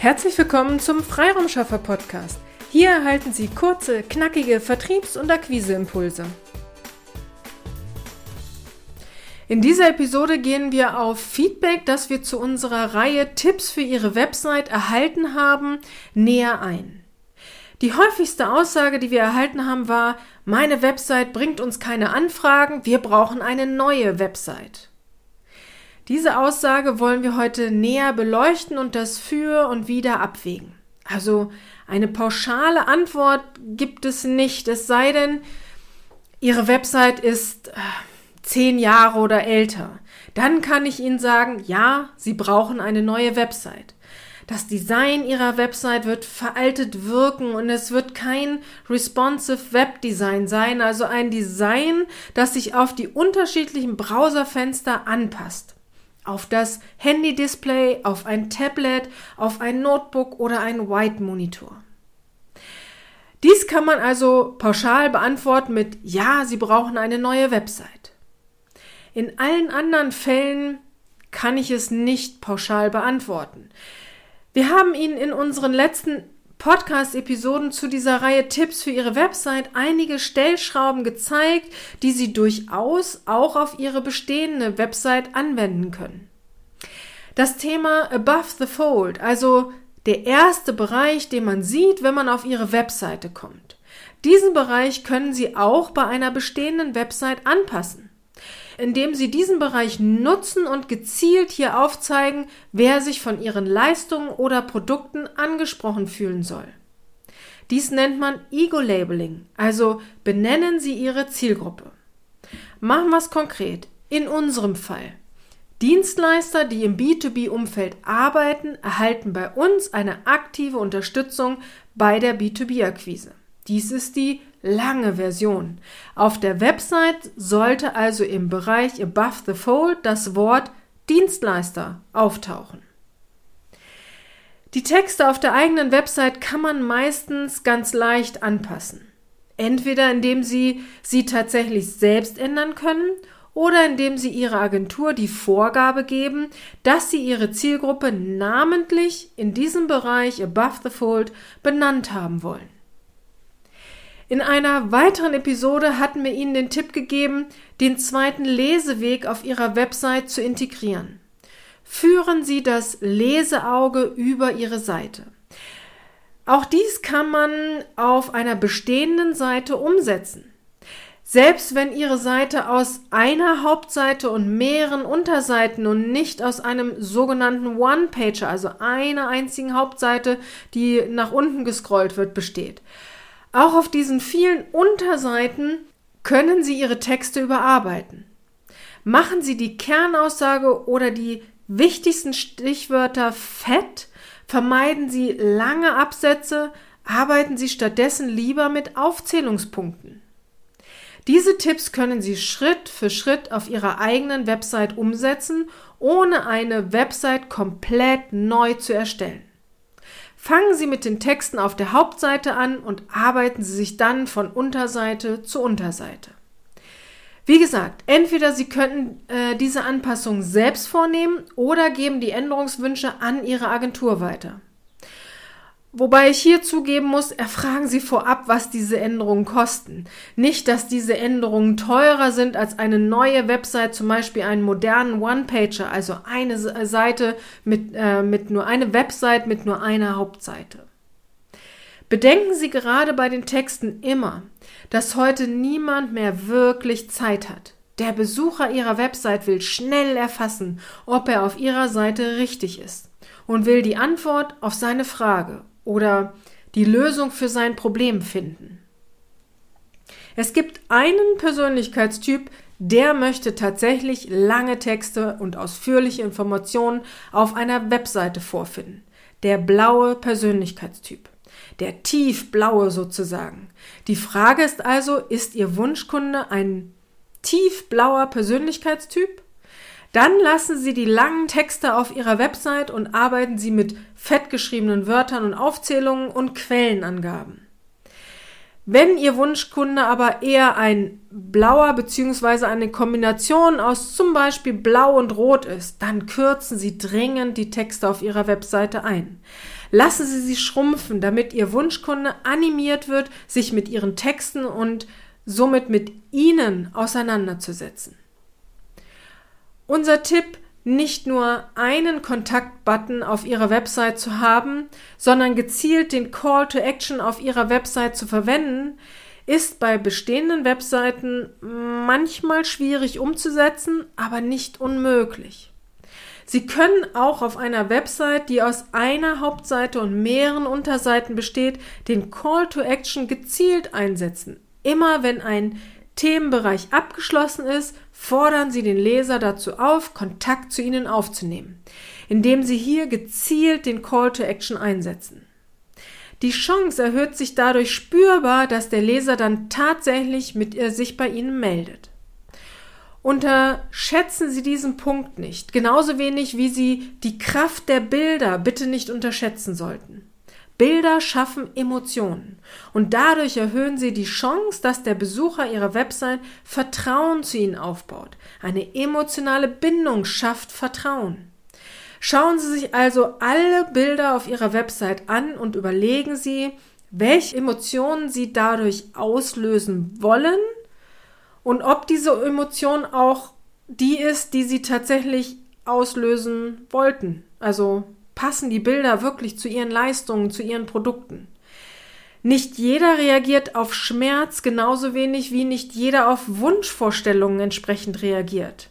Herzlich willkommen zum Freiraumschaffer Podcast. Hier erhalten Sie kurze, knackige Vertriebs- und Akquiseimpulse. In dieser Episode gehen wir auf Feedback, das wir zu unserer Reihe Tipps für Ihre Website erhalten haben, näher ein. Die häufigste Aussage, die wir erhalten haben, war, meine Website bringt uns keine Anfragen, wir brauchen eine neue Website. Diese Aussage wollen wir heute näher beleuchten und das für und wieder abwägen. Also eine pauschale Antwort gibt es nicht, es sei denn, Ihre Website ist äh, zehn Jahre oder älter. Dann kann ich Ihnen sagen, ja, Sie brauchen eine neue Website. Das Design Ihrer Website wird veraltet wirken und es wird kein responsive Webdesign sein, also ein Design, das sich auf die unterschiedlichen Browserfenster anpasst auf das Handy-Display, auf ein Tablet, auf ein Notebook oder einen White-Monitor. Dies kann man also pauschal beantworten mit Ja, Sie brauchen eine neue Website. In allen anderen Fällen kann ich es nicht pauschal beantworten. Wir haben Ihnen in unseren letzten Podcast-Episoden zu dieser Reihe Tipps für Ihre Website einige Stellschrauben gezeigt, die Sie durchaus auch auf Ihre bestehende Website anwenden können. Das Thema Above the Fold, also der erste Bereich, den man sieht, wenn man auf Ihre Webseite kommt. Diesen Bereich können Sie auch bei einer bestehenden Website anpassen indem sie diesen Bereich nutzen und gezielt hier aufzeigen, wer sich von ihren Leistungen oder Produkten angesprochen fühlen soll. Dies nennt man Ego-Labeling, also benennen Sie Ihre Zielgruppe. Machen wir es konkret. In unserem Fall. Dienstleister, die im B2B-Umfeld arbeiten, erhalten bei uns eine aktive Unterstützung bei der B2B-Akquise. Dies ist die lange Version. Auf der Website sollte also im Bereich Above the Fold das Wort Dienstleister auftauchen. Die Texte auf der eigenen Website kann man meistens ganz leicht anpassen. Entweder indem Sie sie tatsächlich selbst ändern können oder indem Sie Ihrer Agentur die Vorgabe geben, dass Sie Ihre Zielgruppe namentlich in diesem Bereich Above the Fold benannt haben wollen. In einer weiteren Episode hatten wir Ihnen den Tipp gegeben, den zweiten Leseweg auf Ihrer Website zu integrieren. Führen Sie das Leseauge über Ihre Seite. Auch dies kann man auf einer bestehenden Seite umsetzen. Selbst wenn Ihre Seite aus einer Hauptseite und mehreren Unterseiten und nicht aus einem sogenannten One-Pager, also einer einzigen Hauptseite, die nach unten gescrollt wird, besteht. Auch auf diesen vielen Unterseiten können Sie Ihre Texte überarbeiten. Machen Sie die Kernaussage oder die wichtigsten Stichwörter fett, vermeiden Sie lange Absätze, arbeiten Sie stattdessen lieber mit Aufzählungspunkten. Diese Tipps können Sie Schritt für Schritt auf Ihrer eigenen Website umsetzen, ohne eine Website komplett neu zu erstellen. Fangen Sie mit den Texten auf der Hauptseite an und arbeiten Sie sich dann von Unterseite zu Unterseite. Wie gesagt, entweder Sie könnten äh, diese Anpassung selbst vornehmen oder geben die Änderungswünsche an Ihre Agentur weiter. Wobei ich hier zugeben muss, erfragen Sie vorab, was diese Änderungen kosten. Nicht, dass diese Änderungen teurer sind als eine neue Website, zum Beispiel einen modernen One-Pager, also eine Seite mit, äh, mit nur eine Website mit nur einer Hauptseite. Bedenken Sie gerade bei den Texten immer, dass heute niemand mehr wirklich Zeit hat. Der Besucher Ihrer Website will schnell erfassen, ob er auf Ihrer Seite richtig ist und will die Antwort auf seine Frage oder die Lösung für sein Problem finden. Es gibt einen Persönlichkeitstyp, der möchte tatsächlich lange Texte und ausführliche Informationen auf einer Webseite vorfinden. Der blaue Persönlichkeitstyp. Der tiefblaue sozusagen. Die Frage ist also, ist Ihr Wunschkunde ein tiefblauer Persönlichkeitstyp? Dann lassen Sie die langen Texte auf Ihrer Website und arbeiten Sie mit fettgeschriebenen Wörtern und Aufzählungen und Quellenangaben. Wenn Ihr Wunschkunde aber eher ein blauer bzw. eine Kombination aus zum Beispiel blau und rot ist, dann kürzen Sie dringend die Texte auf Ihrer Webseite ein. Lassen Sie sie schrumpfen, damit Ihr Wunschkunde animiert wird, sich mit Ihren Texten und somit mit Ihnen auseinanderzusetzen. Unser Tipp, nicht nur einen Kontaktbutton auf Ihrer Website zu haben, sondern gezielt den Call to Action auf Ihrer Website zu verwenden, ist bei bestehenden Webseiten manchmal schwierig umzusetzen, aber nicht unmöglich. Sie können auch auf einer Website, die aus einer Hauptseite und mehreren Unterseiten besteht, den Call to Action gezielt einsetzen. Immer wenn ein Themenbereich abgeschlossen ist, fordern Sie den Leser dazu auf, Kontakt zu Ihnen aufzunehmen, indem Sie hier gezielt den Call to Action einsetzen. Die Chance erhöht sich dadurch spürbar, dass der Leser dann tatsächlich mit ihr sich bei Ihnen meldet. Unterschätzen Sie diesen Punkt nicht, genauso wenig wie Sie die Kraft der Bilder bitte nicht unterschätzen sollten. Bilder schaffen Emotionen und dadurch erhöhen sie die Chance, dass der Besucher ihrer Website Vertrauen zu ihnen aufbaut. Eine emotionale Bindung schafft Vertrauen. Schauen Sie sich also alle Bilder auf Ihrer Website an und überlegen Sie, welche Emotionen Sie dadurch auslösen wollen und ob diese Emotion auch die ist, die Sie tatsächlich auslösen wollten. Also passen die Bilder wirklich zu ihren Leistungen, zu ihren Produkten. Nicht jeder reagiert auf Schmerz genauso wenig wie nicht jeder auf Wunschvorstellungen entsprechend reagiert.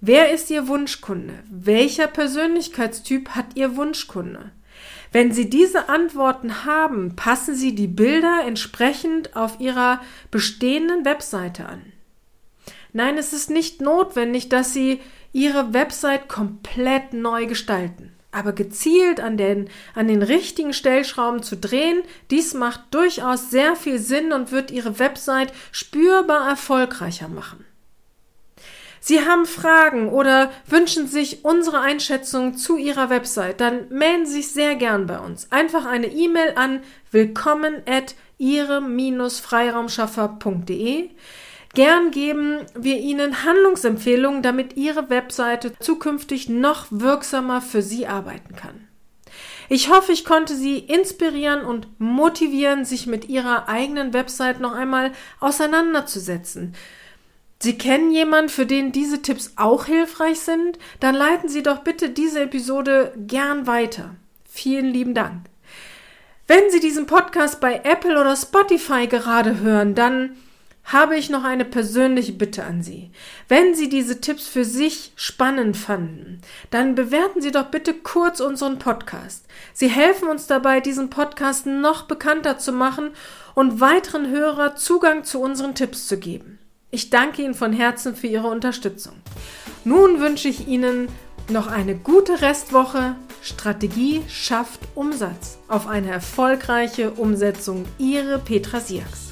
Wer ist Ihr Wunschkunde? Welcher Persönlichkeitstyp hat Ihr Wunschkunde? Wenn Sie diese Antworten haben, passen Sie die Bilder entsprechend auf Ihrer bestehenden Webseite an. Nein, es ist nicht notwendig, dass Sie Ihre Website komplett neu gestalten aber gezielt an den, an den richtigen Stellschrauben zu drehen, dies macht durchaus sehr viel Sinn und wird Ihre Website spürbar erfolgreicher machen. Sie haben Fragen oder wünschen sich unsere Einschätzung zu Ihrer Website, dann melden Sie sich sehr gern bei uns. Einfach eine E-Mail an willkommen at ihre-freiraumschaffer.de. Gern geben wir Ihnen Handlungsempfehlungen, damit Ihre Webseite zukünftig noch wirksamer für Sie arbeiten kann. Ich hoffe, ich konnte Sie inspirieren und motivieren, sich mit Ihrer eigenen Website noch einmal auseinanderzusetzen. Sie kennen jemanden, für den diese Tipps auch hilfreich sind? Dann leiten Sie doch bitte diese Episode gern weiter. Vielen lieben Dank. Wenn Sie diesen Podcast bei Apple oder Spotify gerade hören, dann habe ich noch eine persönliche Bitte an Sie. Wenn Sie diese Tipps für sich spannend fanden, dann bewerten Sie doch bitte kurz unseren Podcast. Sie helfen uns dabei, diesen Podcast noch bekannter zu machen und weiteren Hörer Zugang zu unseren Tipps zu geben. Ich danke Ihnen von Herzen für Ihre Unterstützung. Nun wünsche ich Ihnen noch eine gute Restwoche. Strategie schafft Umsatz. Auf eine erfolgreiche Umsetzung. Ihre Petra Siaks.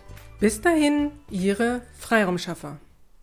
Bis dahin, Ihre Freiraumschaffer.